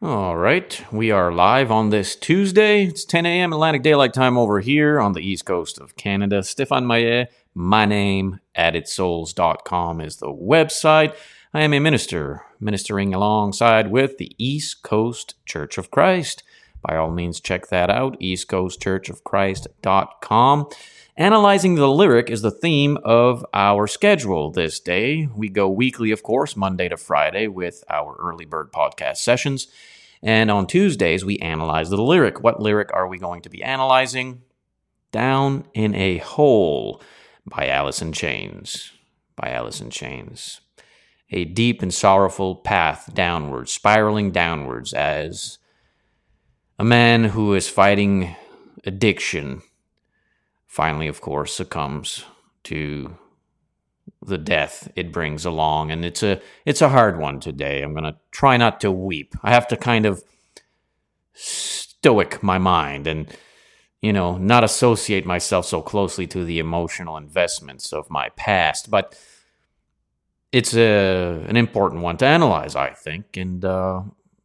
All right, we are live on this Tuesday. It's 10 a.m. Atlantic Daylight Time over here on the east coast of Canada. Stephane Maillet, my name, addedsouls.com is the website. I am a minister, ministering alongside with the East Coast Church of Christ. By all means, check that out, eastcoastchurchofchrist.com. Analyzing the lyric is the theme of our schedule this day. We go weekly, of course, Monday to Friday with our early bird podcast sessions. And on Tuesdays, we analyze the lyric. What lyric are we going to be analyzing? Down in a Hole by Alice in Chains. By Alice in Chains. A deep and sorrowful path downwards, spiraling downwards as a man who is fighting addiction finally, of course, succumbs to the death it brings along and it's a it's a hard one today. I'm going to try not to weep. I have to kind of stoic my mind and you know not associate myself so closely to the emotional investments of my past but it's a an important one to analyze i think and uh,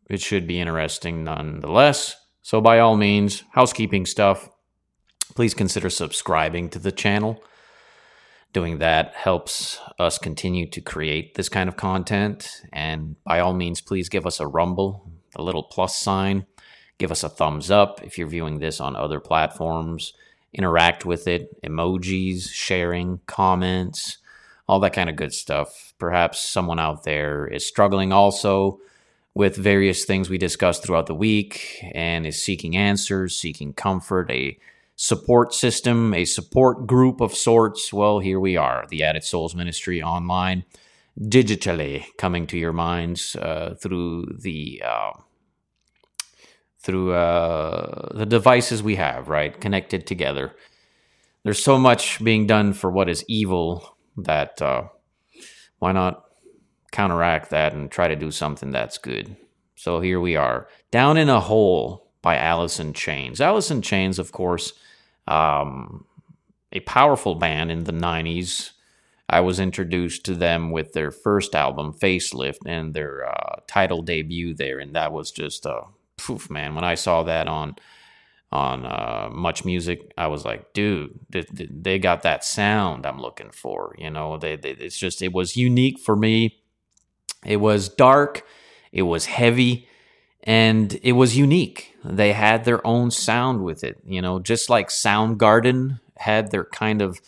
it should be interesting nonetheless. So by all means housekeeping stuff please consider subscribing to the channel. Doing that helps us continue to create this kind of content. And by all means, please give us a rumble, a little plus sign. Give us a thumbs up if you're viewing this on other platforms. Interact with it, emojis, sharing, comments, all that kind of good stuff. Perhaps someone out there is struggling also with various things we discussed throughout the week and is seeking answers, seeking comfort, a support system, a support group of sorts. Well, here we are, the Added Souls Ministry online, digitally coming to your minds uh, through the uh, through uh, the devices we have, right, connected together. There's so much being done for what is evil that uh, why not counteract that and try to do something that's good. So here we are, down in a hole by Alice in Chains. Alice in Chains, of course, um, a powerful band in the 90s. I was introduced to them with their first album, Facelift, and their uh, title debut there, and that was just a uh, poof, man. When I saw that on on uh, Much Music, I was like, dude, they, they, got that sound I'm looking for. You know, they, they, it's just it was unique for me. It was dark, it was heavy, and it was unique. They had their own sound with it, you know, just like Soundgarden had their kind of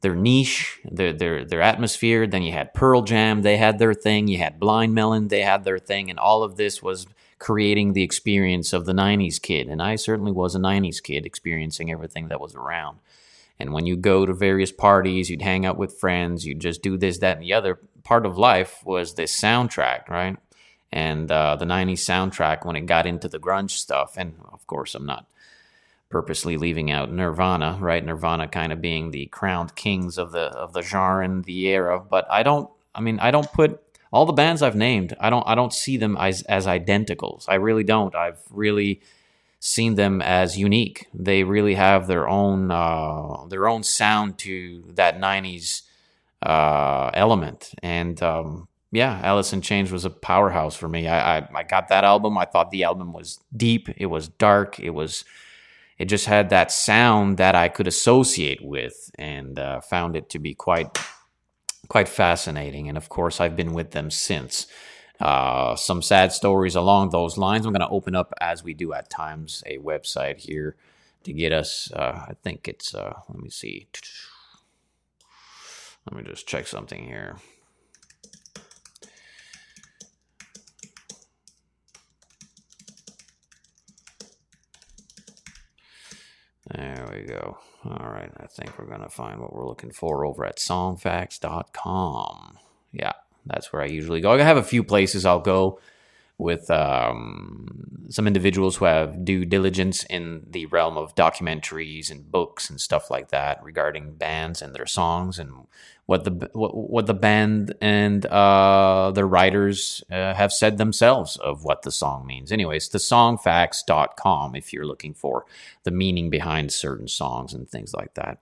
their niche, their their their atmosphere. Then you had Pearl Jam, they had their thing. You had Blind Melon, they had their thing, and all of this was creating the experience of the '90s kid. And I certainly was a '90s kid, experiencing everything that was around. And when you go to various parties, you'd hang out with friends, you'd just do this, that, and the other. Part of life was this soundtrack, right? And uh, the 90s soundtrack when it got into the grunge stuff. And of course, I'm not purposely leaving out Nirvana, right? Nirvana kind of being the crowned kings of the of the genre and the era. But I don't. I mean, I don't put all the bands I've named. I don't. I don't see them as as identicals. I really don't. I've really seen them as unique. They really have their own uh, their own sound to that 90s uh, element. And um, yeah, Alice in Chains was a powerhouse for me. I, I, I got that album. I thought the album was deep. It was dark. It was it just had that sound that I could associate with, and uh, found it to be quite quite fascinating. And of course, I've been with them since. Uh, some sad stories along those lines. I'm going to open up, as we do at times, a website here to get us. Uh, I think it's. Uh, let me see. Let me just check something here. There we go. All right, I think we're going to find what we're looking for over at songfacts.com. Yeah, that's where I usually go. I have a few places I'll go with um, some individuals who have due diligence in the realm of documentaries and books and stuff like that regarding bands and their songs and what the what, what the band and uh, the writers uh, have said themselves of what the song means. Anyways, the songfacts.com if you're looking for the meaning behind certain songs and things like that.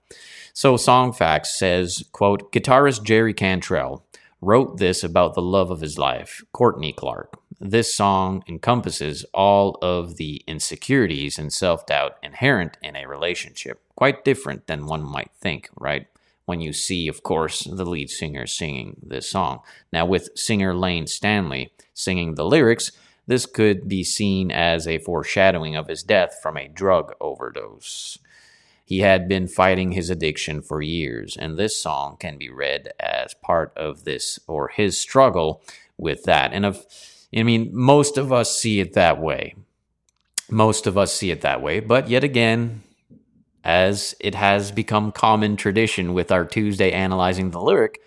So Songfacts says, quote, guitarist Jerry Cantrell wrote this about the love of his life, Courtney Clarke. This song encompasses all of the insecurities and self doubt inherent in a relationship, quite different than one might think, right? When you see, of course, the lead singer singing this song. Now, with singer Layne Stanley singing the lyrics, this could be seen as a foreshadowing of his death from a drug overdose. He had been fighting his addiction for years, and this song can be read as part of this or his struggle with that. And of, I mean, most of us see it that way. Most of us see it that way, but yet again, as it has become common tradition with our Tuesday analyzing the lyric,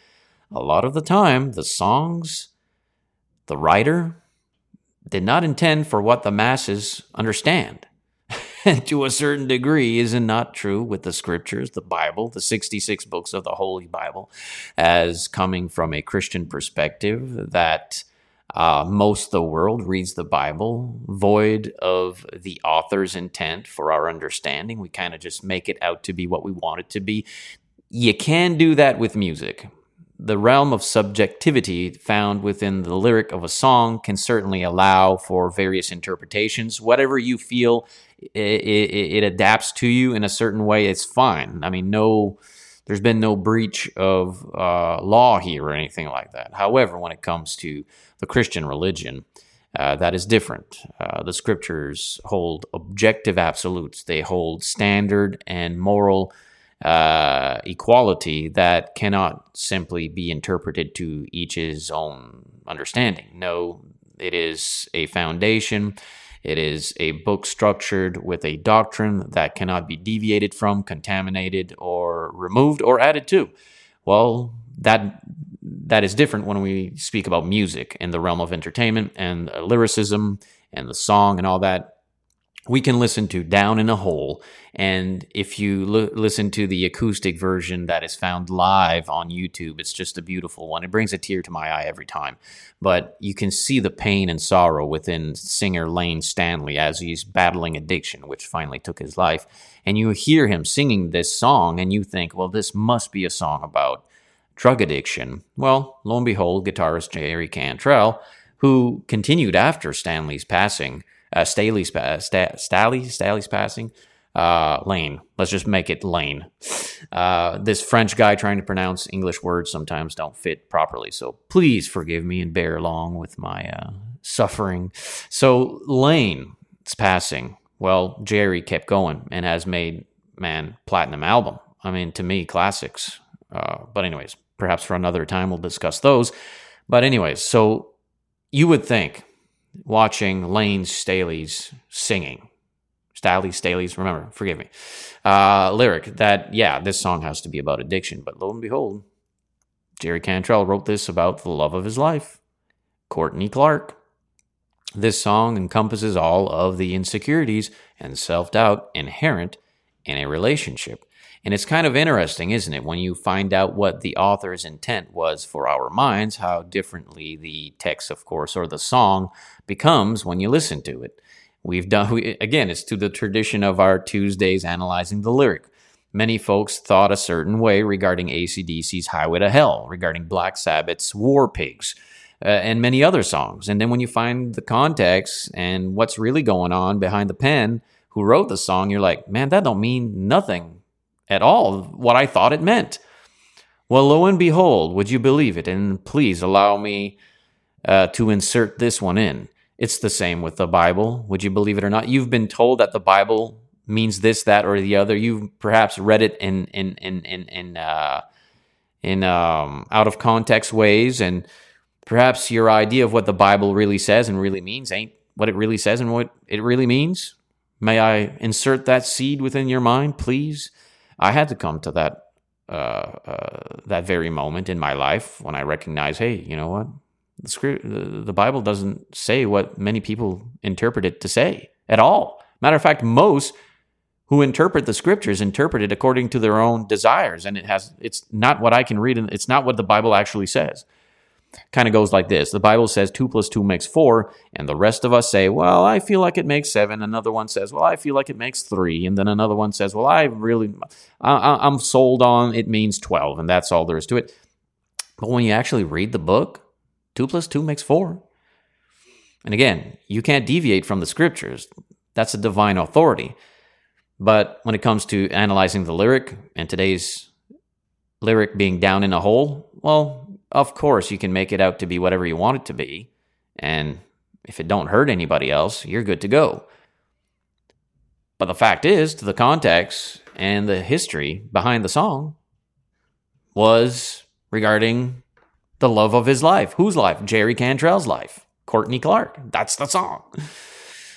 a lot of the time the songs, the writer, did not intend for what the masses understand. to a certain degree, is not true with the scriptures, the Bible, the 66 books of the Holy Bible, as coming from a Christian perspective that uh, most the world reads the Bible void of the author's intent for our understanding. We kind of just make it out to be what we want it to be. You can do that with music the realm of subjectivity found within the lyric of a song can certainly allow for various interpretations. Whatever you feel, it, it, it, adapts to you in a certain way. It's fine. I mean, no, there's been no breach of uh, law here or anything like that. However, when it comes to the Christian religion, uh, that is different. Uh, the scriptures hold objective absolutes. They hold standard and moral uh, equality that cannot simply be interpreted to each his own understanding. No, it is a foundation. It is a book structured with a doctrine that cannot be deviated from, contaminated, or removed or added to. Well, that that is different when we speak about music in the realm of entertainment and lyricism and the song and all that we can listen to Down in a Hole. And if you l- listen to the acoustic version that is found live on YouTube, it's just a beautiful one. It brings a tear to my eye every time. But you can see the pain and sorrow within singer Layne Stanley as he's battling addiction, which finally took his life. And you hear him singing this song, and you think, well, this must be a song about drug addiction. Well, lo and behold, guitarist Jerry Cantrell, who continued after Stanley's passing, uh, Staley's, uh, St- Staley, Staley's passing. Uh, Layne. Let's just make it Layne. Uh, this French guy trying to pronounce English words sometimes don't fit properly. So please forgive me and bear along with my uh, suffering. So Layne's passing. Well, Jerry kept going and has made, man, platinum album. I mean, to me, classics. Uh, but, anyways, perhaps for another time we'll discuss those. But, anyways, so you would think watching Layne Staley's singing. Staley, Staley's, remember, forgive me. Uh, lyric that, yeah, this song has to be about addiction. But lo and behold, Jerry Cantrell wrote this about the love of his life, Courtney Clarke. This song encompasses all of the insecurities and self doubt inherent in a relationship. And it's kind of interesting, isn't it, when you find out what the author's intent was for our minds, how differently the text, of course, or the song becomes when you listen to it. We've done, we, again, it's to the tradition of our Tuesdays analyzing the lyric. Many folks thought a certain way regarding ACDC's Highway to Hell, regarding Black Sabbath's War Pigs, uh, and many other songs. And then when you find the context and what's really going on behind the pen, who wrote the song, you're like, man, that don't mean nothing at all what I thought it meant. Well, lo and behold, would you believe it? And please allow me uh, to insert this one in. It's the same with the Bible. Would you believe it or not? You've been told that the Bible means this, that, or the other. You've perhaps read it in in in in in, uh, in um, out of context ways, and perhaps your idea of what the Bible really says and really means ain't what it really says and what it really means. May I insert that seed within your mind, please? I had to come to that uh, uh, that very moment in my life when I recognized, hey, you know what? The, the Bible doesn't say what many people interpret it to say at all. Matter of fact, most who interpret the scriptures interpret it according to their own desires, and it has it's not what I can read, and it's not what the Bible actually says kind of goes like this the bible says 2 plus 2 makes 4 and the rest of us say well i feel like it makes 7 another one says well i feel like it makes 3 and then another one says well i really I, i'm sold on it means 12 and that's all there is to it But when you actually read the book, two plus two makes four. And again, you can't deviate from the scriptures. That's a divine authority. But when it comes to analyzing the lyric and today's lyric being down in a hole, well, of course you can make it out to be whatever you want it to be. And if it don't hurt anybody else, you're good to go. But the fact is, to the context and the history behind the song was regarding the love of his life. Whose life? Jerry Cantrell's life. Courtney Clarke. That's the song.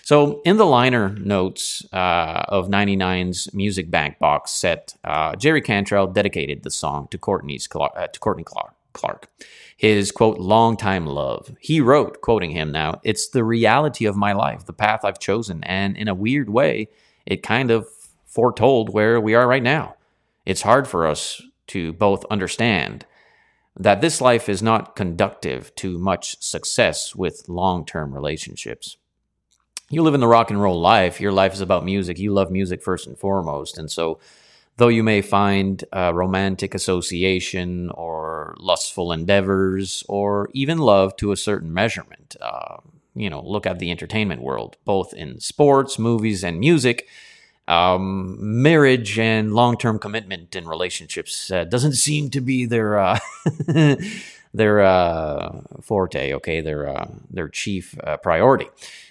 So, in the liner notes uh, of 99's Music Bank box set, uh, Jerry Cantrell dedicated the song to Courtney's uh, to Courtney Clark, Clarke, his quote longtime love. He wrote, quoting him now, "It's the reality of my life, the path I've chosen, and in a weird way, it kind of foretold where we are right now. It's hard for us to both understand." That this life is not conductive to much success with long term relationships you live in the rock and roll life. Your life is about music. You love music first and foremost. And so, though you may find romantic association or lustful endeavors or even love to a certain measurement, uh, you know, look at the entertainment world, both in sports, movies, and music. Um, marriage and long-term commitment in relationships uh, doesn't seem to be their uh, their uh, forte. Okay, their uh, their chief uh, priority.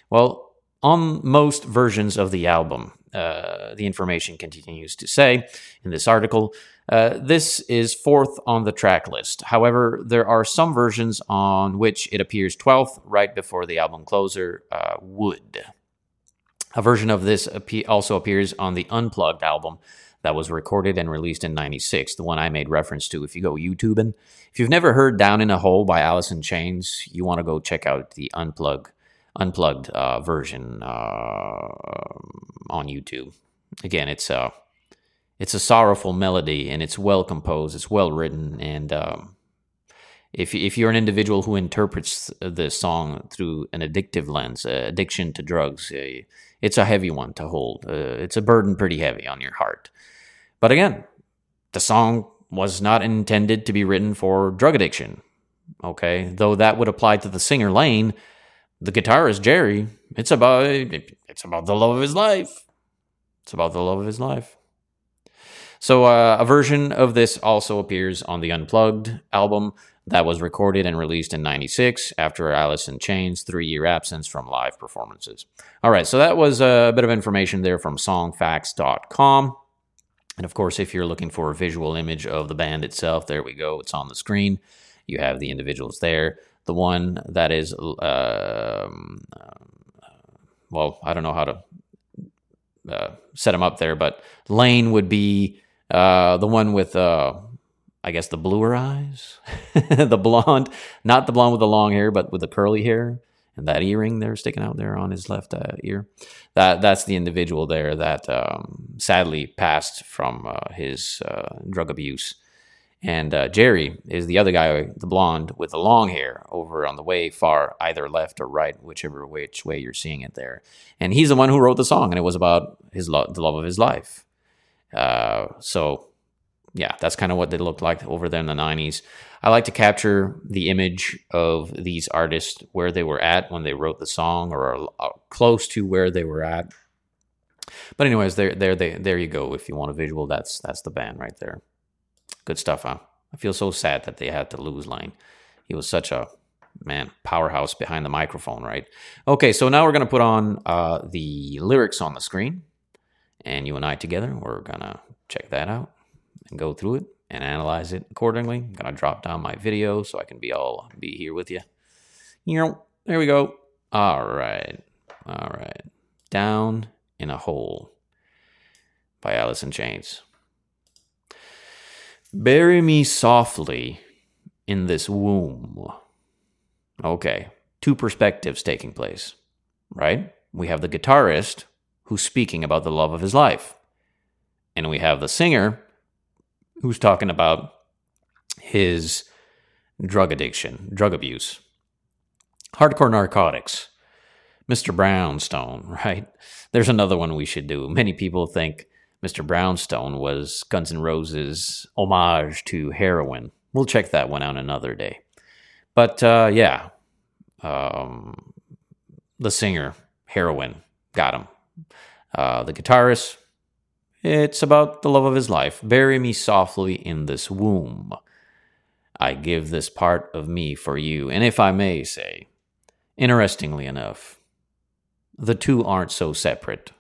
Well, on most versions of the album. Uh, the information continues to say in this article. Uh, this is fourth on the track list. However, there are some versions on which it appears 12th, right before the album closer, uh, Would. A version of this also appears on the Unplugged album that was recorded and released in 96, the one I made reference to. If you go YouTubing, if you've never heard Down in a Hole by Alice in Chains, you want to go check out the Unplugged unplugged uh, version uh, on YouTube. Again, it's a it's a sorrowful melody and it's well composed, it's well written, and um, if if you're an individual who interprets the song through an addictive lens, uh, addiction to drugs, uh, it's a heavy one to hold. Uh, it's a burden pretty heavy on your heart. But again, the song was not intended to be written for drug addiction. Okay, though that would apply to the singer Layne the guitarist Jerry, it's about it's about the love of his life. It's about the love of his life. So uh, a version of this also appears on the Unplugged album that was recorded and released in 96 after Alice in Chains' three-year absence from live performances. All right, so that was a bit of information there from songfacts.com. And of course, if you're looking for a visual image of the band itself, there we go. It's on the screen. You have the individuals there the one that is, um, well, I don't know how to uh, set him up there, but Layne would be uh, the one with, uh, I guess, the bluer eyes, the blonde, not the blonde with the long hair, but with the curly hair and that earring there sticking out there on his left uh, ear. That that's the individual there that um, sadly passed from uh, his uh, drug abuse. And uh, Jerry is the other guy, the blonde with the long hair, over on the way far, either left or right, whichever which way you're seeing it there. And he's the one who wrote the song, and it was about his lo- the love of his life. Uh, so, yeah, that's kind of what they looked like over there in the '90s. I like to capture the image of these artists where they were at when they wrote the song, or close to where they were at. But anyways, there, there, there, there you go. If you want a visual, that's that's the band right there. Good stuff, huh? I feel so sad that they had to lose Layne. He was such a man powerhouse behind the microphone, right? Okay, so now we're gonna put on uh, the lyrics on the screen, and you and I together, we're gonna check that out and go through it and analyze it accordingly. I'm gonna drop down my video so I can be all be here with you. You know, there we go. All right, all right. Down in a hole by Alice in Chains. Bury me softly in this womb. Okay, two perspectives taking place, right? We have the guitarist who's speaking about the love of his life, and we have the singer who's talking about his drug addiction, drug abuse, hardcore narcotics. Mr. Brownstone, right? There's another one we should do. Many people think Mr. Brownstone was Guns N' Roses' homage to heroin. we'll check that one out another day. But uh, yeah, um, the singer, heroin, got him. Uh, the guitarist, it's about the love of his life. Bury me softly in this womb. I give this part of me for you. And if I may say, interestingly enough, the two aren't so separate.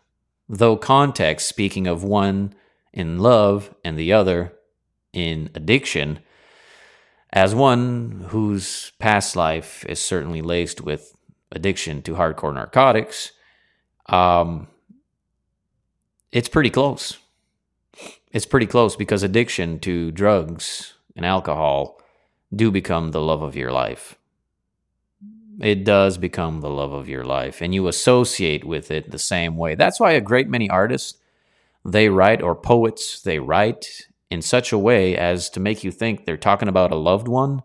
Though context, speaking of one in love and the other in addiction, as one whose past life is certainly laced with addiction to hardcore narcotics, um, it's pretty close. It's pretty close because addiction to drugs and alcohol do become the love of your life. It does become the love of your life, and you associate with it the same way. That's why a great many artists they write or poets they write in such a way as to make you think they're talking about a loved one.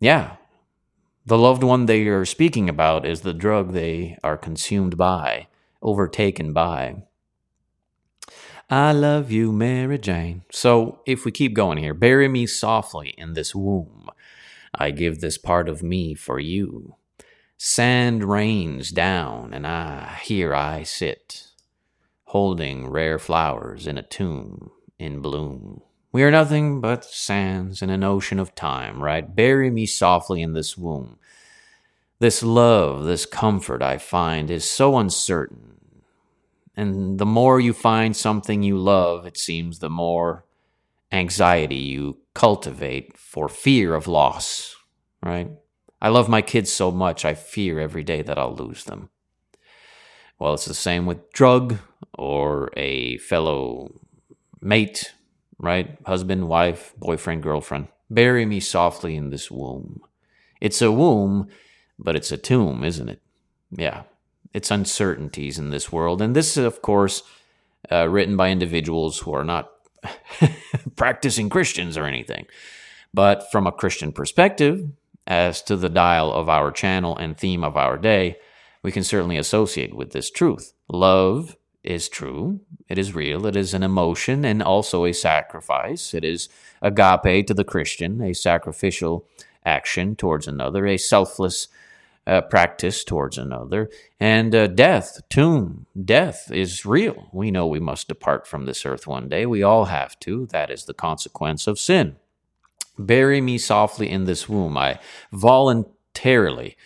Yeah, the loved one they are speaking about is the drug they are consumed by, overtaken by. I love you, Mary Jane. So, if we keep going here, bury me softly in this womb. I give this part of me for you. Sand rains down, and I, here I sit, holding rare flowers in a tomb in bloom. We are nothing but sands in an ocean of time, right? Bury me softly in this womb. This love, this comfort I find is so uncertain and the more you find something you love, it seems the more anxiety you cultivate for fear of loss, right? I love my kids so much, I fear every day that I'll lose them. Well, it's the same with drug or a fellow mate, right? Husband, wife, boyfriend, girlfriend. Bury me softly in this womb. It's a womb, but it's a tomb, isn't it? Yeah, its uncertainties in this world. And this is, of course, uh, written by individuals who are not practicing Christians or anything. But from a Christian perspective, as to the dial of our channel and theme of our day, we can certainly associate with this truth. Love is true, it is real, it is an emotion and also a sacrifice. It is agape to the Christian, a sacrificial action towards another, a selfless uh, practice towards another. And uh, death, tomb, death is real. We know we must depart from this earth one day. We all have to. That is the consequence of sin. Bury me softly in this womb. I voluntarily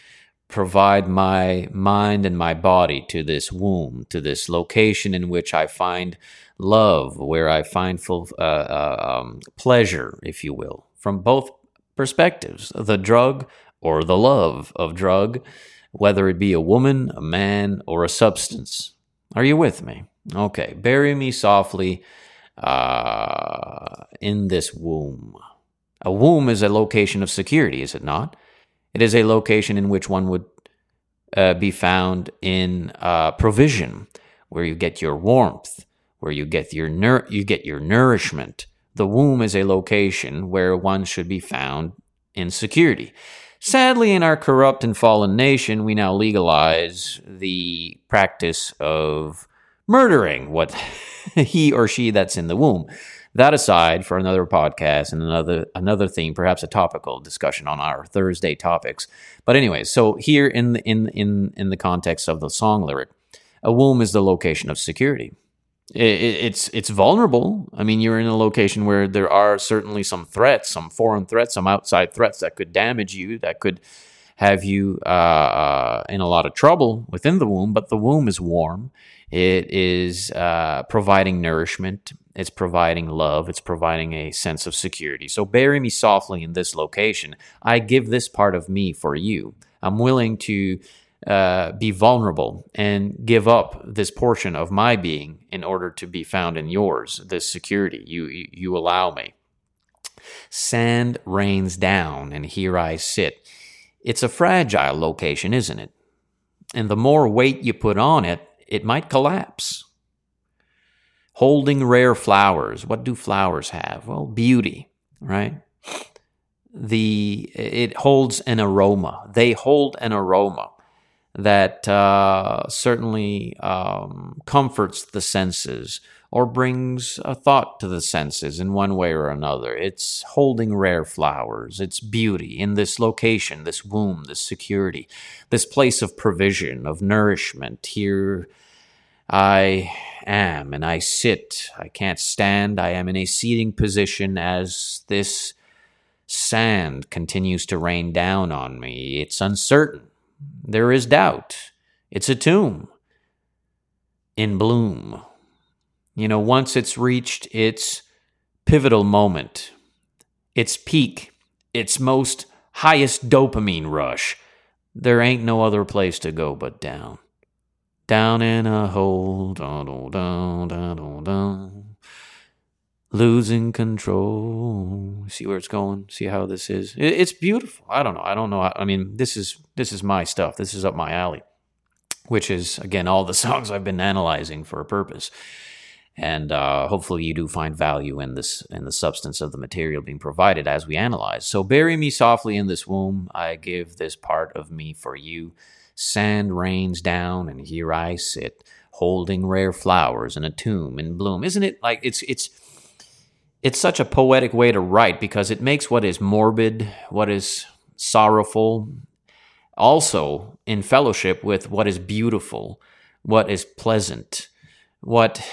provide my mind and my body to this womb, to this location in which I find love, where I find full uh, uh um, pleasure, if you will, from both perspectives. The drug or the love of drug, whether it be a woman, a man, or a substance. Are you with me? Okay, bury me softly uh, in this womb. A womb is a location of security, is it not? It is a location in which one would uh, be found in uh, provision, where you get your warmth, where you get your nur- you get your nourishment. The womb is a location where one should be found in security. Sadly, in our corrupt and fallen nation, we now legalize the practice of murdering what he or she that's in the womb. That aside, for another podcast and another another theme, perhaps a topical discussion on our Thursday topics. But anyway, so here in the in in in the context of the song lyric, a womb is the location of security it, it's it's vulnerable. I mean, you're in a location where there are certainly some threats, some foreign threats, some outside threats that could damage you, that could have you uh, uh, in a lot of trouble within the womb. But the womb is warm. It is uh, providing nourishment. It's providing love. It's providing a sense of security. So bury me softly in this location. I give this part of me for you. I'm willing to uh, be vulnerable and give up this portion of my being in order to be found in yours, this security you, you allow me. Sand rains down, and here I sit. It's a fragile location, isn't it? And the more weight you put on it, it might collapse. Holding rare flowers. What do flowers have? Well, beauty, right? The it holds an aroma. They hold an aroma that uh, certainly um, comforts the senses or brings a thought to the senses in one way or another. It's holding rare flowers, it's beauty in this location, this womb, this security, this place of provision, of nourishment. Here I am, and I sit. I can't stand. I am in a seating position as this sand continues to rain down on me. It's uncertain. There is doubt. It's a tomb in bloom. You know, once it's reached its pivotal moment, its peak, its most highest dopamine rush, there ain't no other place to go but down. Down in a hole, down, down, down, down, losing control. See where it's going. See how this is. It's beautiful. I don't know. I don't know. I mean, this is this is my stuff. This is up my alley, which is again all the songs I've been analyzing for a purpose and uh, hopefully you do find value in this in the substance of the material being provided as we analyze. So bury me softly in this womb. I give this part of me for you. Sand rains down, and here I sit, holding rare flowers in a tomb in bloom. Isn't it like it's it's it's such a poetic way to write because it makes what is morbid, what is sorrowful, also in fellowship with what is beautiful, what is pleasant, what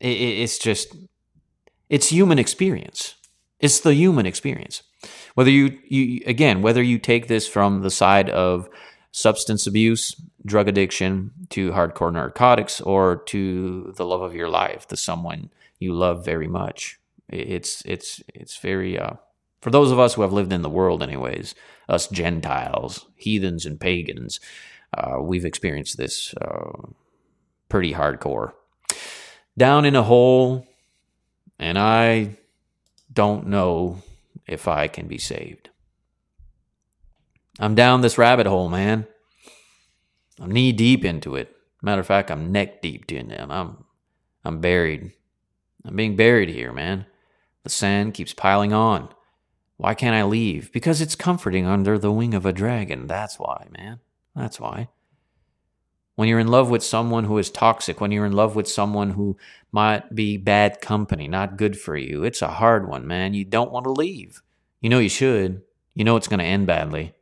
it's just it's human experience. It's the human experience. Whether you, you again, whether you take this from the side of substance abuse, drug addiction, to hardcore narcotics, or to the love of your life, to someone you love very much. It's it's it's very uh, for those of us who have lived in the world, anyways, us Gentiles, heathens, and pagans, uh, we've experienced this uh, pretty hardcore down in a hole, and I don't know if I can be saved. I'm down this rabbit hole, man. I'm knee deep into it. Matter of fact, I'm neck deep in it. I'm I'm buried. I'm being buried here, man. The sand keeps piling on. Why can't I leave? Because it's comforting under the wing of a dragon. That's why, man. That's why when you're in love with someone who is toxic, when you're in love with someone who might be bad company, not good for you, it's a hard one, man. You don't want to leave. You know you should. You know it's going to end badly.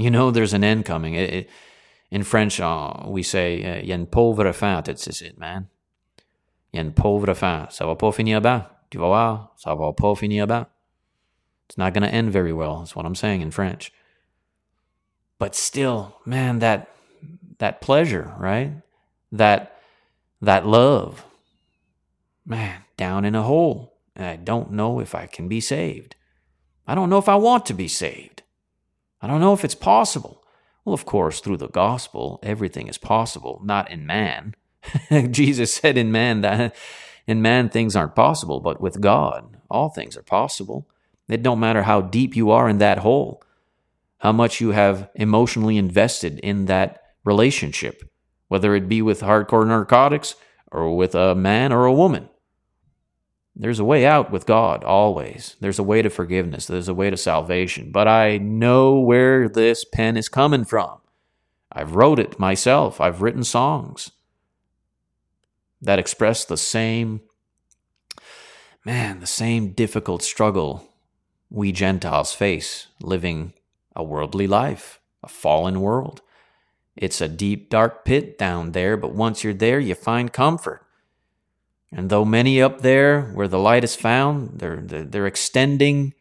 You know there's an end coming. It, it, in French, uh, we say, uh, y a une pauvre fin, c'est it, man. Y a une pauvre fin. Ça va pas finir bien. Tu vas voir, ça va pas finir. It's not going to end very well. That's what I'm saying in French. But still, man, that that pleasure, right? That that love. Man, down in a hole, and I don't know if I can be saved. I don't know if I want to be saved. I don't know if it's possible. Well, of course, through the gospel, everything is possible, not in man. Jesus said in man that in man things aren't possible, but with God, all things are possible. It don't matter how deep you are in that hole, how much you have emotionally invested in that relationship, whether it be with hardcore narcotics or with a man or a woman. There's a way out with God, always. There's a way to forgiveness, there's a way to salvation. But I know where this pen is coming from. I've wrote it myself, I've written songs that express the same, man, the same difficult struggle we Gentiles face living a worldly life, a fallen world. It's a deep, dark pit down there, but once you're there, you find comfort. And though many up there where the light is found, they're, they're extending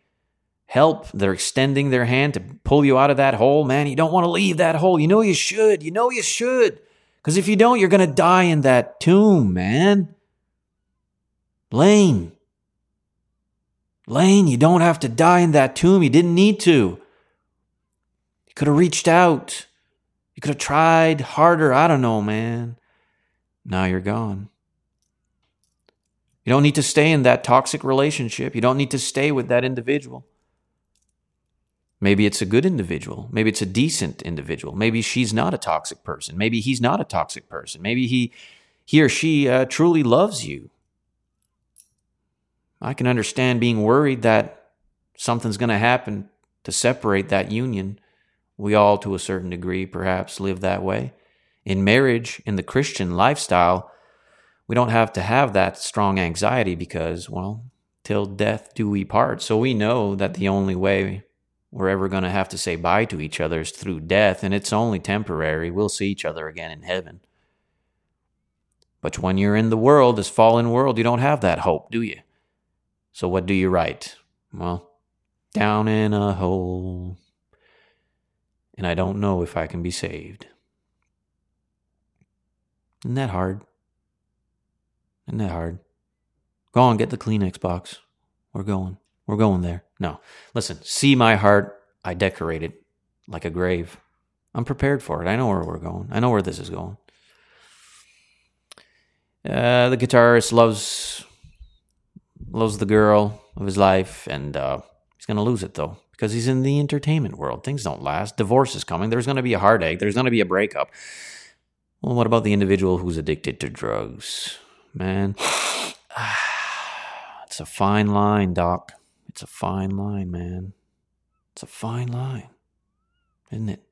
help, they're extending their hand to pull you out of that hole, man, you don't want to leave that hole. You know you should. You know you should. Because if you don't, you're going to die in that tomb, man. Layne. Layne, you don't have to die in that tomb. You didn't need to. You could have reached out. You could have tried harder. I don't know, man. Now you're gone. You don't need to stay in that toxic relationship. You don't need to stay with that individual. Maybe it's a good individual. Maybe it's a decent individual. Maybe she's not a toxic person. Maybe he's not a toxic person. Maybe he, he or she uh, truly loves you. I can understand being worried that something's going to happen to separate that union We all, to a certain degree, perhaps live that way. In marriage, in the Christian lifestyle, we don't have to have that strong anxiety because, well, till death do we part. So we know that the only way we're ever going to have to say bye to each other is through death, and it's only temporary. We'll see each other again in heaven. But when you're in the world, this fallen world, you don't have that hope, do you? So what do you write? Well, down in a hole, and I don't know if I can be saved. Isn't that hard? Isn't that hard? Go on, get the Kleenex box. We're going. We're going there. No. Listen, see my heart. I decorate it like a grave. I'm prepared for it. I know where we're going. I know where this is going. Uh, the guitarist loves loves the girl of his life, and uh, he's gonna lose it though because he's in the entertainment world. Things don't last. Divorce is coming. There's gonna be a heartache. There's gonna be a breakup. Well, what about the individual who's addicted to drugs? Man, it's a fine line, Doc. It's a fine line, man. It's a fine line, isn't it?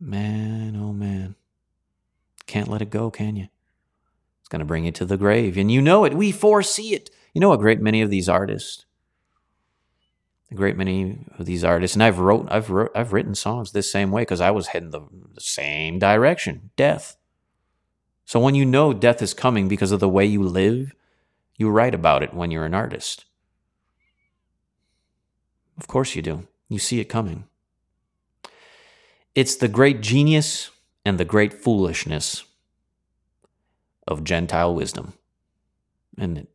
Man, oh man. Can't let it go, can you? It's going to bring you to the grave. And you know it. We foresee it. You know a great many of these artists. A great many of these artists, and I've wrote, I've wrote, I've written songs this same way because I was heading the, the same direction, death. So when you know death is coming because of the way you live, you write about it when you're an artist. Of course you do. You see it coming. It's the great genius and the great foolishness of Gentile wisdom. And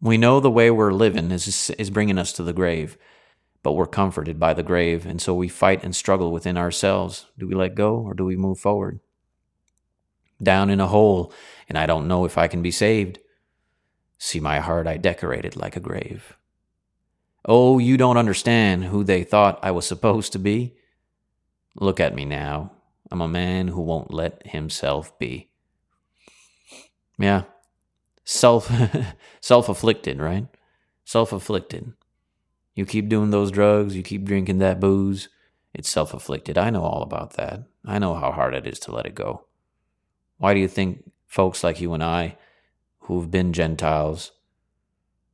we know the way we're living is, is bringing us to the grave, but we're comforted by the grave. And so we fight and struggle within ourselves. Do we let go or do we move forward? Down in a hole, and I don't know if I can be saved. See my heart I decorated like a grave. Oh, you don't understand who they thought I was supposed to be? Look at me now. I'm a man who won't let himself be. Yeah. Self self afflicted, right? Self afflicted. You keep doing those drugs, you keep drinking that booze, it's self afflicted. I know all about that. I know how hard it is to let it go. Why do you think folks like you and I, who've been Gentiles,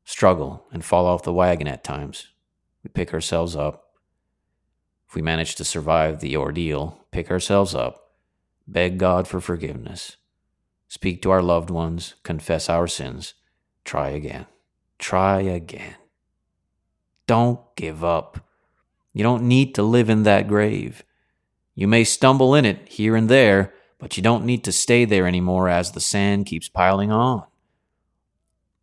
struggle and fall off the wagon at times. We pick ourselves up. If we manage to survive the ordeal, pick ourselves up, beg God for forgiveness, speak to our loved ones, confess our sins, try again. Try again. Don't give up. You don't need to live in that grave. You may stumble in it here and there, but you don't need to stay there anymore as the sand keeps piling on.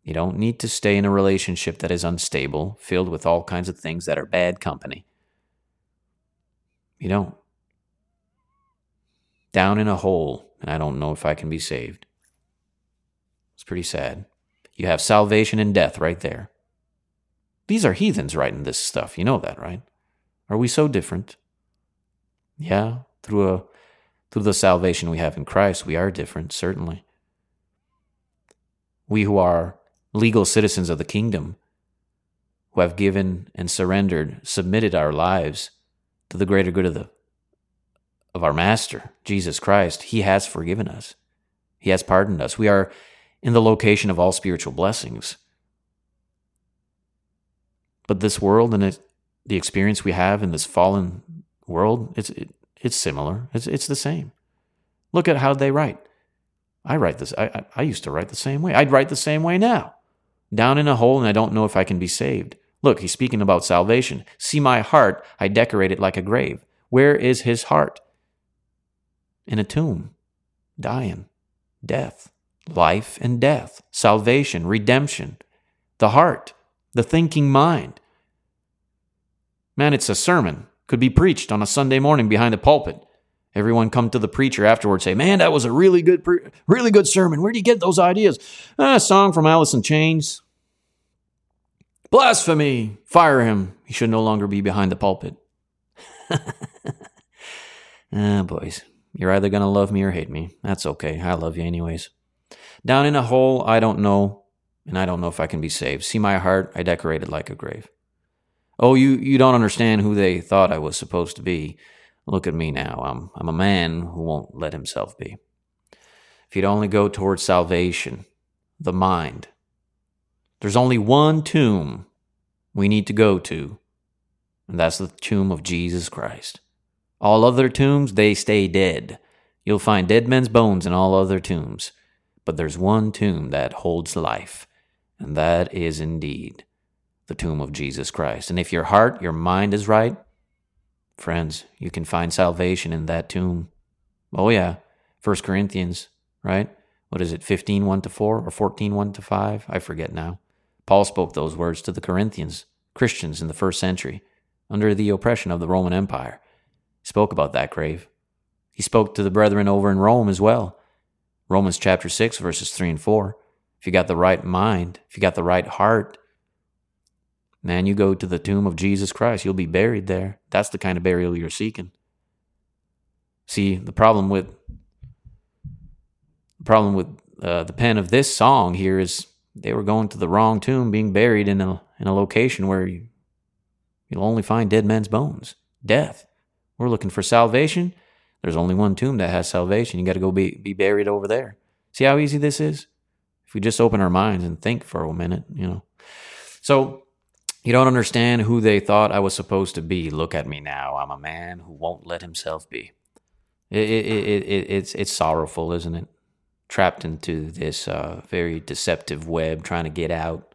You don't need to stay in a relationship that is unstable, filled with all kinds of things that are bad company. You don't. Down in a hole, and I don't know if I can be saved. It's pretty sad. You have salvation and death right there. These are heathens writing this stuff. You know that, right? Are we so different? Yeah, through a through the salvation we have in Christ, we are different, certainly. We who are legal citizens of the kingdom, who have given and surrendered, submitted our lives to the greater good of the of our master, Jesus Christ, he has forgiven us. He has pardoned us. We are in the location of all spiritual blessings. But this world and it, the experience we have in this fallen world, it's it, it's similar. It's it's the same. Look at how they write. I write this. I, I, I used to write the same way. I'd write the same way now down in a hole and I don't know if I can be saved. Look, he's speaking about salvation. See my heart, I decorate it like a grave. Where is his heart? In a tomb, dying, death, life and death, salvation, redemption, the heart, the thinking mind. Man, it's a sermon. Could be preached on a Sunday morning behind the pulpit. Everyone come to the preacher afterwards say, "Man, that was a really good, pre- really good sermon. Where do you get those ideas?" Ah, a song from Alice in Chains. Blasphemy! Fire him. He should no longer be behind the pulpit. ah, boys, you're either gonna love me or hate me. That's okay. I love you anyways. Down in a hole, I don't know, and I don't know if I can be saved. See my heart, I decorated like a grave. Oh, you, you don't understand who they thought I was supposed to be. Look at me now. I'm, I'm a man who won't let himself be. If you'd only go towards salvation, the mind, there's only one tomb we need to go to, and that's the tomb of Jesus Christ. All other tombs, they stay dead. You'll find dead men's bones in all other tombs. But there's one tomb that holds life, and that is indeed the tomb of Jesus Christ. And if your heart, your mind is right, friends, you can find salvation in that tomb. Oh, yeah. First Corinthians, right? What is it, 15, 1 to 4 or 14, 1 to 5? I forget now. Paul spoke those words to the Corinthians, Christians in the first century, under the oppression of the Roman Empire. He spoke about that grave. He spoke to the brethren over in Rome as well. Romans chapter 6, verses 3 and 4. If you got the right mind, if you got the right heart, man, you go to the tomb of Jesus Christ, you'll be buried there. That's the kind of burial you're seeking. See, the problem with the problem with uh, the pen of this song here is they were going to the wrong tomb, being buried in a in a location where you, you'll only find dead men's bones, death. We're looking for salvation. There's only one tomb that has salvation. You got to go be, be buried over there. See how easy this is? If we just open our minds and think for a minute, you know. So you don't understand who they thought I was supposed to be. Look at me now. I'm a man who won't let himself be. It, it, it, it, it's, it's sorrowful, isn't it? Trapped into this uh, very deceptive web, trying to get out.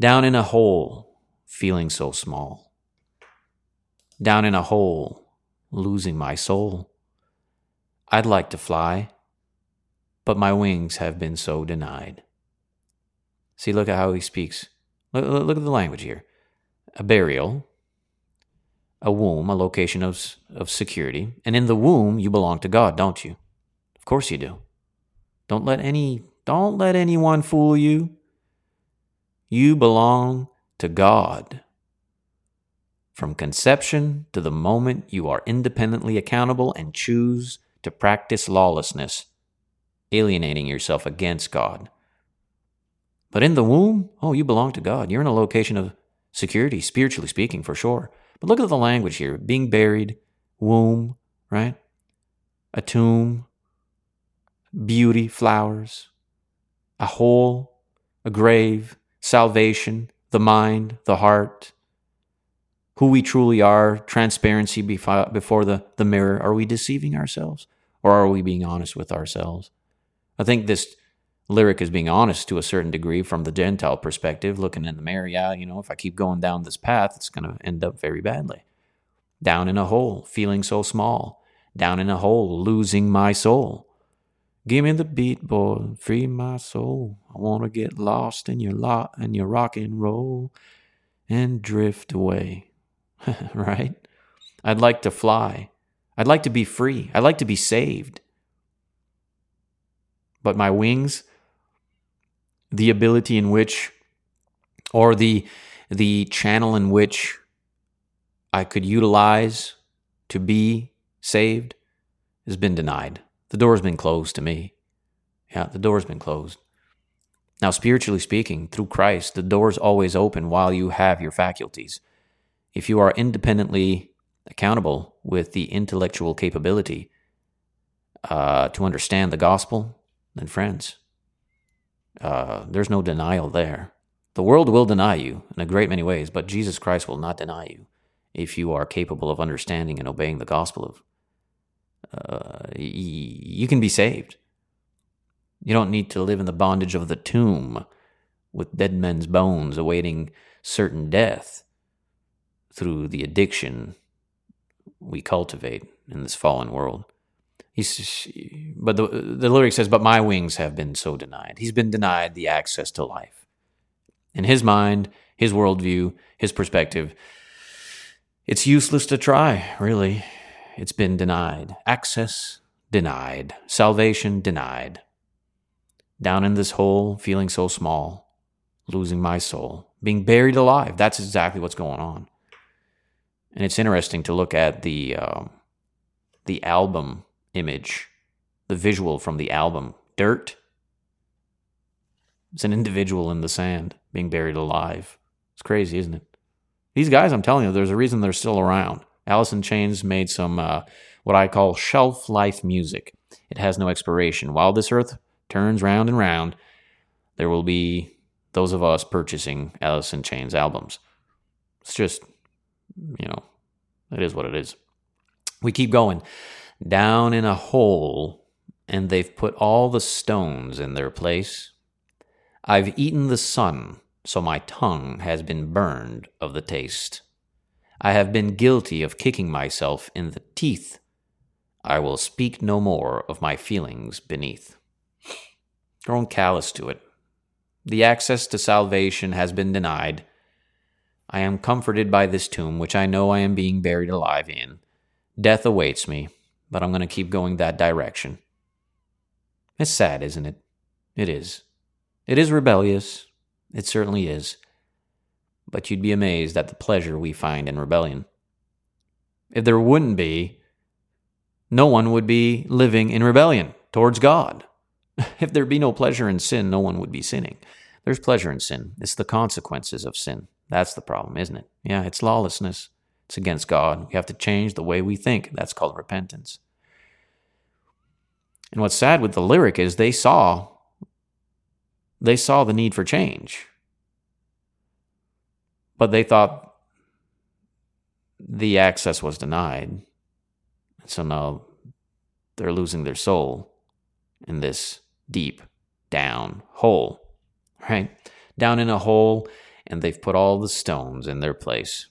Down in a hole, feeling so small down in a hole, losing my soul. I'd like to fly, but my wings have been so denied. See, look at how he speaks. Look, at the language here. A burial, a womb, a location of, of security. And in the womb, you belong to God, don't you? Of course you do. Don't let any don't let anyone fool you. You belong to God. From conception to the moment you are independently accountable and choose to practice lawlessness, alienating yourself against God. But in the womb, oh, you belong to God. You're in a location of security, spiritually speaking, for sure. But look at the language here being buried, womb, right? A tomb, beauty, flowers, a hole, a grave, salvation, the mind, the heart, who we truly are, transparency before the, the mirror. Are we deceiving ourselves or are we being honest with ourselves? I think this lyric is being honest to a certain degree from the Gentile perspective, looking in the mirror. Yeah, you know, if I keep going down this path, it's going to end up very badly. Down in a hole, feeling so small. Down in a hole, losing my soul. Give me the beat, boy, free my soul. I want to get lost in your lot and your rock and roll and drift away. right? I'd like to fly. I'd like to be free. I'd like to be saved. But my wings, the ability in which, or the, the channel in which I could utilize to be saved has been denied. The door's been closed to me. Yeah, the door's been closed. Now, spiritually speaking, through Christ, the door's always open while you have your faculties if you are independently accountable with the intellectual capability uh, to understand the gospel, then friends, uh, there's no denial there. The world will deny you in a great many ways, but Jesus Christ will not deny you if you are capable of understanding and obeying the gospel of. Uh, y- you can be saved. You don't need to live in the bondage of the tomb with dead men's bones awaiting certain death through the addiction we cultivate in this fallen world. He's, but the, the lyric says, But my wings have been so denied. He's been denied the access to life. In his mind, his worldview, his perspective, it's useless to try, really. It's been denied. Access denied. Salvation denied. Down in this hole, feeling so small, losing my soul, being buried alive. That's exactly what's going on. And it's interesting to look at the uh, the album image, the visual from the album. Dirt. It's an individual in the sand being buried alive. It's crazy, isn't it? These guys, I'm telling you, there's a reason they're still around. Alice in Chains made some uh, what I call shelf life music. It has no expiration. While this earth turns round and round, there will be those of us purchasing Alice in Chains albums. It's just, you know, it is what it is. We keep going. Down in a hole, and they've put all the stones in their place. I've eaten the sun, so my tongue has been burned of the taste. I have been guilty of kicking myself in the teeth. I will speak no more of my feelings beneath. Grown callous to it. The access to salvation has been denied. I am comforted by this tomb, which I know I am being buried alive in. Death awaits me, but I'm going to keep going that direction. It's sad, isn't it? It is. It is rebellious. It certainly is. But you'd be amazed at the pleasure we find in rebellion. If there wouldn't be, no one would be living in rebellion towards God. If there be no pleasure in sin, no one would be sinning. There's pleasure in sin. It's the consequences of sin. That's the problem, isn't it? Yeah, it's lawlessness. It's against God. We have to change the way we think. That's called repentance. And what's sad with the lyric is they saw they saw the need for change. But they thought the access was denied. So now they're losing their soul in this deep down hole, right? Down in a hole, and they've put all the stones in their place.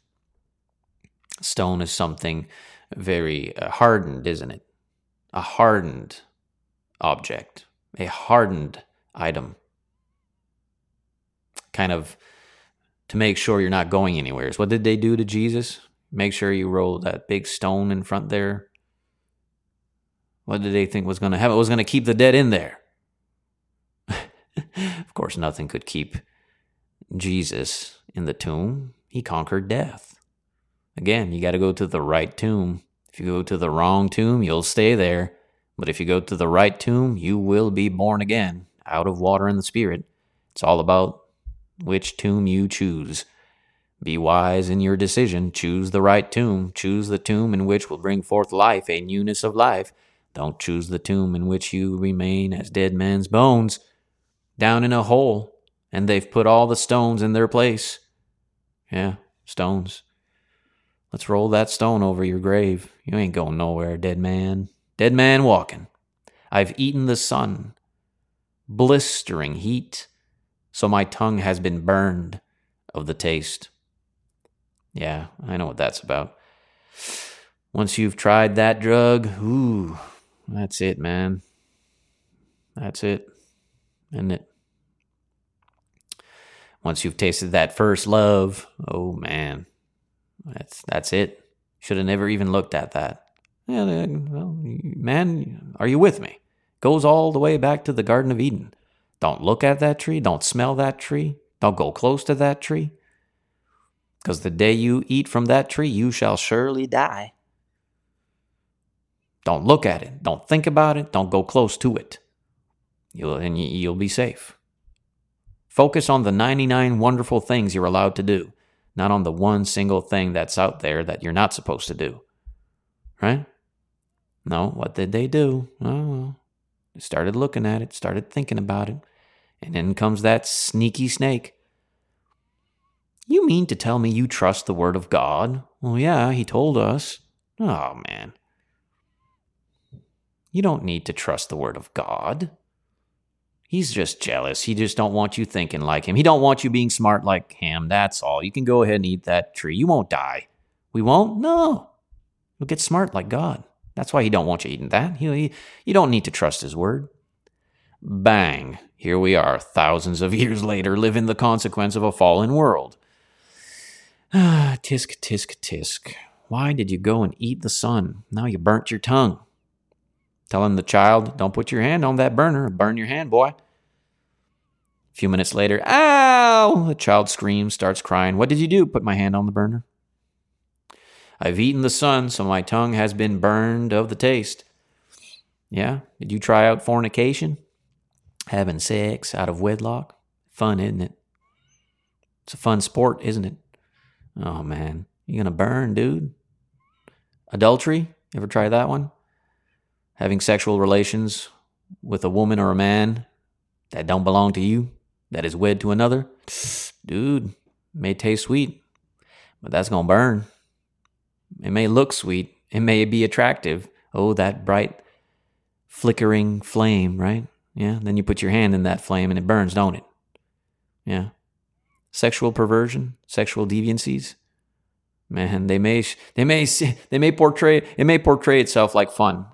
Stone is something very uh, hardened, isn't it? A hardened object, a hardened item. Kind of to make sure you're not going anywhere. What did they do to Jesus? Make sure you roll that big stone in front there. What did they think was going to happen? It was going to keep the dead in there. of course, nothing could keep Jesus in the tomb. He conquered death. Again, you got to go to the right tomb. If you go to the wrong tomb, you'll stay there. But if you go to the right tomb, you will be born again, out of water and the Spirit. It's all about which tomb you choose. Be wise in your decision. Choose the right tomb. Choose the tomb in which will bring forth life, a newness of life. Don't choose the tomb in which you remain as dead men's bones, down in a hole, and they've put all the stones in their place. Yeah, stones. Let's roll that stone over your grave. You ain't going nowhere, dead man. Dead man walking. I've eaten the sun, blistering heat, so my tongue has been burned of the taste. Yeah, I know what that's about. Once you've tried that drug, ooh, that's it, man. That's it. Isn't it? Once you've tasted that first love, oh man, that's that's it. Should have never even looked at that. Yeah, well, man, are you with me? Goes all the way back to the Garden of Eden. Don't look at that tree. Don't smell that tree. Don't go close to that tree. Because the day you eat from that tree, you shall surely die. Don't look at it. Don't think about it. Don't go close to it. You'll, and you'll be safe. Focus on the 99 wonderful things you're allowed to do, not on the one single thing that's out there that you're not supposed to do. Right? No, what did they do? Oh, started looking at it, started thinking about it, and in comes that sneaky snake. You mean to tell me you trust the word of God? Well, yeah, he told us. Oh, man. You don't need to trust the word of God. He's just jealous. He just don't want you thinking like him. He don't want you being smart like him. That's all. You can go ahead and eat that tree. You won't die. We won't? No. We'll get smart like God. That's why he don't want you eating that. He, he, you don't need to trust his word. Bang. Here we are, thousands of years later, living the consequence of a fallen world. Ah, tisk, tisk, tisk. Why did you go and eat the sun? Now you burnt your tongue telling the child, Don't put your hand on that burner, burn your hand, boy. A few minutes later, Ow! The child screams, starts crying. What did you do? Put my hand on the burner. I've eaten the sun, so my tongue has been burned of the taste. Yeah? Did you try out fornication? Having sex out of wedlock? Fun, isn't it? It's a fun sport, isn't it? Oh man, you're gonna burn, dude. Adultery? Ever try that one? Having sexual relations with a woman or a man that don't belong to you, that is wed to another? Dude, may taste sweet, but that's gonna burn. It may look sweet, it may be attractive. Oh, that bright, flickering flame, right? Yeah, then you put your hand in that flame and it burns, don't it? Yeah. Sexual perversion, sexual deviancies. Man, they may they may they may portray it may portray itself like fun,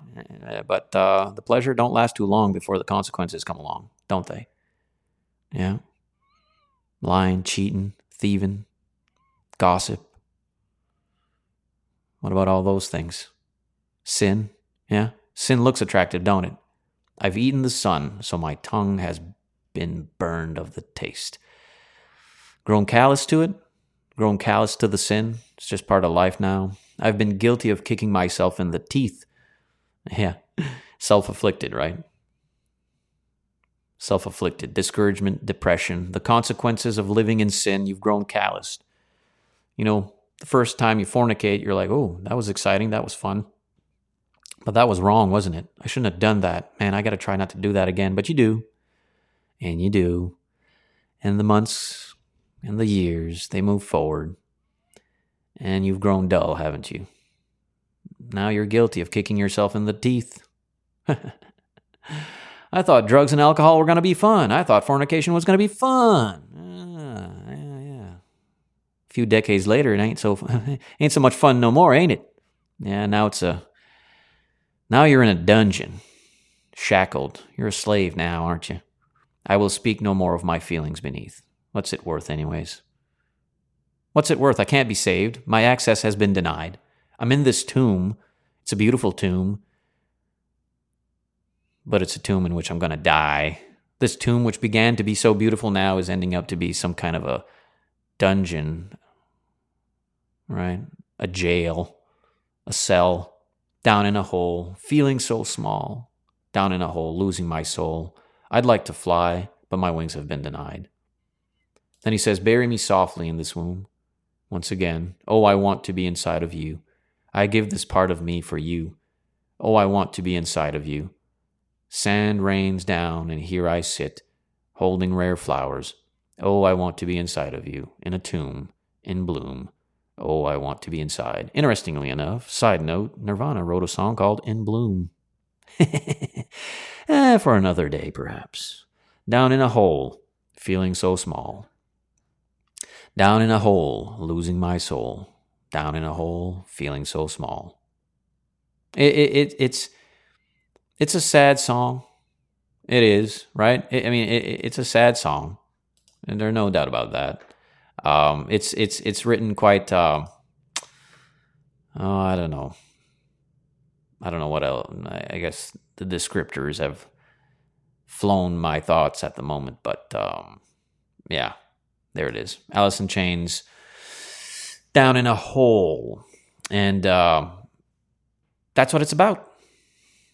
uh, but uh, the pleasure don't last too long before the consequences come along, don't they? Yeah. Lying, cheating, thieving, gossip. What about all those things? Sin, yeah? Sin looks attractive, don't it? I've eaten the sun, so my tongue has been burned of the taste. Grown callous to it? Grown callous to the sin? It's just part of life now. I've been guilty of kicking myself in the teeth. Yeah, self afflicted, right? Self afflicted, discouragement, depression, the consequences of living in sin, you've grown calloused. You know, the first time you fornicate, you're like, oh, that was exciting, that was fun. But that was wrong, wasn't it? I shouldn't have done that. Man, I got to try not to do that again. But you do. And you do. And the months and the years, they move forward. And you've grown dull, haven't you? Now you're guilty of kicking yourself in the teeth. I thought drugs and alcohol were going to be fun. I thought fornication was going to be fun. A few decades later, it ain't so ain't so much fun no more, ain't it? Yeah, now it's a now you're in a dungeon, shackled. You're a slave now, aren't you? I will speak no more of my feelings beneath. What's it worth, anyways? What's it worth? I can't be saved. My access has been denied. I'm in this tomb. It's a beautiful tomb, but it's a tomb in which I'm going to die. This tomb, which began to be so beautiful now, is ending up to be some kind of a dungeon, right? A jail, a cell, down in a hole, feeling so small, down in a hole, losing my soul. I'd like to fly, but my wings have been denied. Then he says, Bury me softly in this womb. Once again, oh, I want to be inside of you. I give this part of me for you. Oh, I want to be inside of you. Sand rains down, and here I sit, holding rare flowers. Oh, I want to be inside of you, in a tomb, in bloom. Oh, I want to be inside. Interestingly enough, side note, Nirvana wrote a song called In Bloom. eh, for another day, perhaps. Down in a hole, feeling so small. Down in a hole, losing my soul. Down in a hole, feeling so small. It, it, it it's it's a sad song. It is right. It, I mean, it, it's a sad song, and there's no doubt about that. Um, it's it's it's written quite. Uh, oh, I don't know. I don't know what else. I guess the descriptors have flown my thoughts at the moment, but um, yeah, there it is. Alice in Chains down in a hole. And uh, that's what it's about,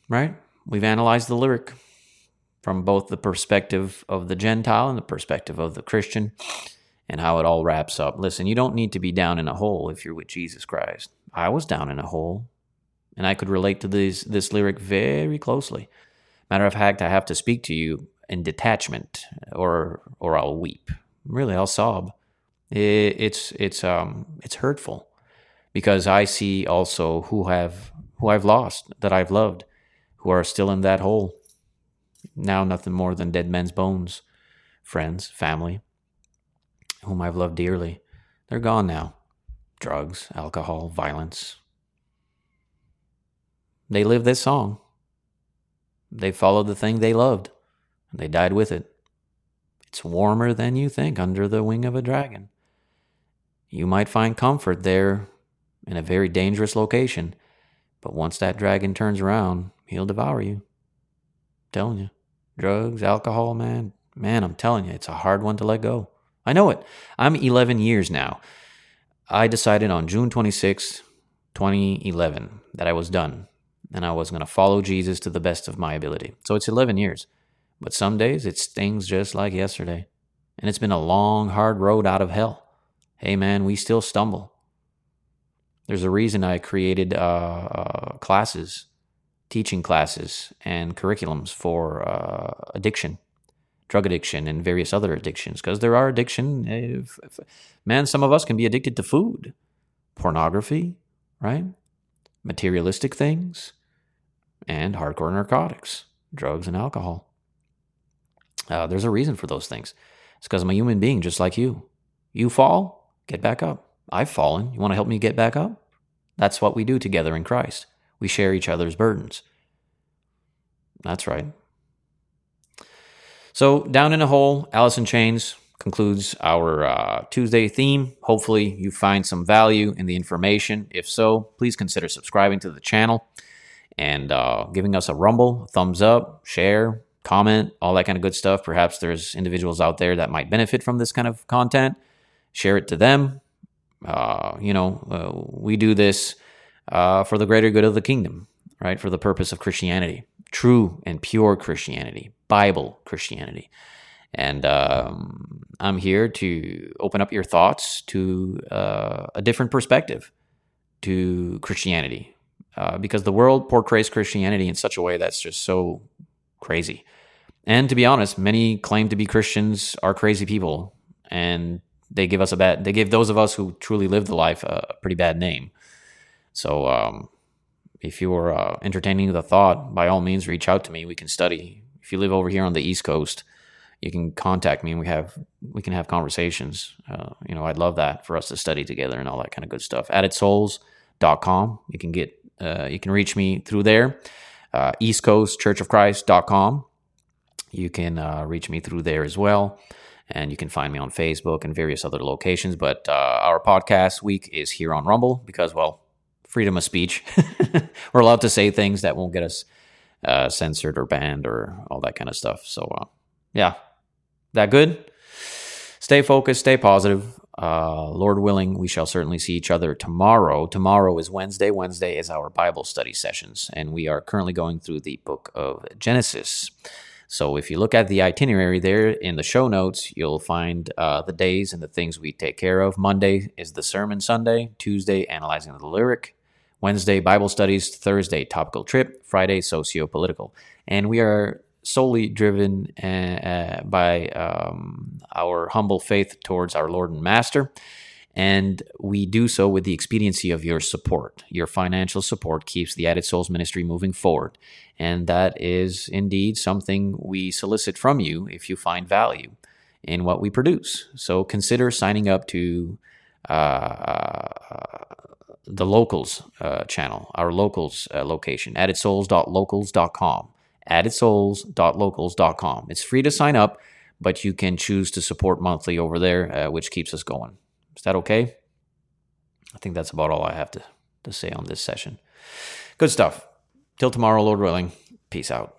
right? We've analyzed the lyric from both the perspective of the Gentile and the perspective of the Christian and how it all wraps up. Listen, you don't need to be down in a hole if you're with Jesus Christ. I was down in a hole, and I could relate to this, this lyric very closely. Matter of fact, I have to speak to you in detachment, or or I'll weep really I'll sob. It, it's it's um it's hurtful because I see also who have who I've lost that I've loved who are still in that hole. Now nothing more than dead men's bones, friends, family, whom I've loved dearly. They're gone now. Drugs, alcohol, violence. They lived this song. They followed the thing they loved, and they died with it. It's warmer than you think under the wing of a dragon. You might find comfort there in a very dangerous location, but once that dragon turns around, he'll devour you. I'm telling you. Drugs, alcohol, man. Man, I'm telling you, it's a hard one to let go. I know it. I'm 11 years now. I decided on June 26, 2011, that I was done and I was going to follow Jesus to the best of my ability. So it's 11 years. But some days it stings just like yesterday. And it's been a long, hard road out of hell. hey man, we still stumble. There's a reason I created uh, uh, classes, teaching classes, and curriculums for uh, addiction, drug addiction, and various other addictions. Because there are addiction. If, if, man, some of us can be addicted to food, pornography, right? Materialistic things, and hardcore narcotics, drugs, and alcohol. Uh, there's a reason for those things. It's because I'm a human being just like you. You fall, get back up. I've fallen. You want to help me get back up? That's what we do together in Christ. We share each other's burdens. That's right. So, Down in a Hole, Alice in Chains concludes our uh, Tuesday theme. Hopefully, you find some value in the information. If so, please consider subscribing to the channel and uh, giving us a rumble, a thumbs up, share, comment, all that kind of good stuff. Perhaps there's individuals out there that might benefit from this kind of content. Share it to them. Uh, you know, uh, we do this uh, for the greater good of the kingdom, right? For the purpose of Christianity, true and pure Christianity, Bible Christianity. And um, I'm here to open up your thoughts to uh, a different perspective to Christianity. Uh, because the world portrays Christianity in such a way that's just so crazy. And to be honest, many claim to be Christians are crazy people, and they give us a bad. They give those of us who truly live the life a pretty bad name. So, um, if you are uh, entertaining the thought, by all means, reach out to me. We can study. If you live over here on the East Coast, you can contact me, and we have we can have conversations. Uh, you know, I'd love that for us to study together and all that kind of good stuff. AddedSouls.com. You can get uh, you can reach me through there. Uh, East Coast Church of Christ.com you can uh, reach me through there as well. And you can find me on Facebook and various other locations. But uh, our podcast week is here on Rumble because, well, freedom of speech. We're allowed to say things that won't get us uh, censored or banned or all that kind of stuff. So, uh, yeah, that good? Stay focused, stay positive. Uh, Lord willing, we shall certainly see each other tomorrow. Tomorrow is Wednesday. Wednesday is our Bible study sessions, and we are currently going through the book of Genesis. So if you look at the itinerary there in the show notes, you'll find uh, the days and the things we take care of. Monday is the sermon Sunday, Tuesday, analyzing the lyric, Wednesday, Bible studies, Thursday, topical trip, Friday, socio political. And we are solely driven uh, uh, by um, our humble faith towards our Lord and Master. And we do so with the expediency of your support. Your financial support keeps the Added Souls ministry moving forward. And that is indeed something we solicit from you if you find value in what we produce. So consider signing up to uh, the locals uh, channel, our locals uh, location, addedsouls.locals.com. Addedsouls.locals.com. It's free to sign up, but you can choose to support monthly over there, uh, which keeps us going. Is that okay? I think that's about all I have to, to say on this session. Good stuff. Till tomorrow, Lord willing. Peace out.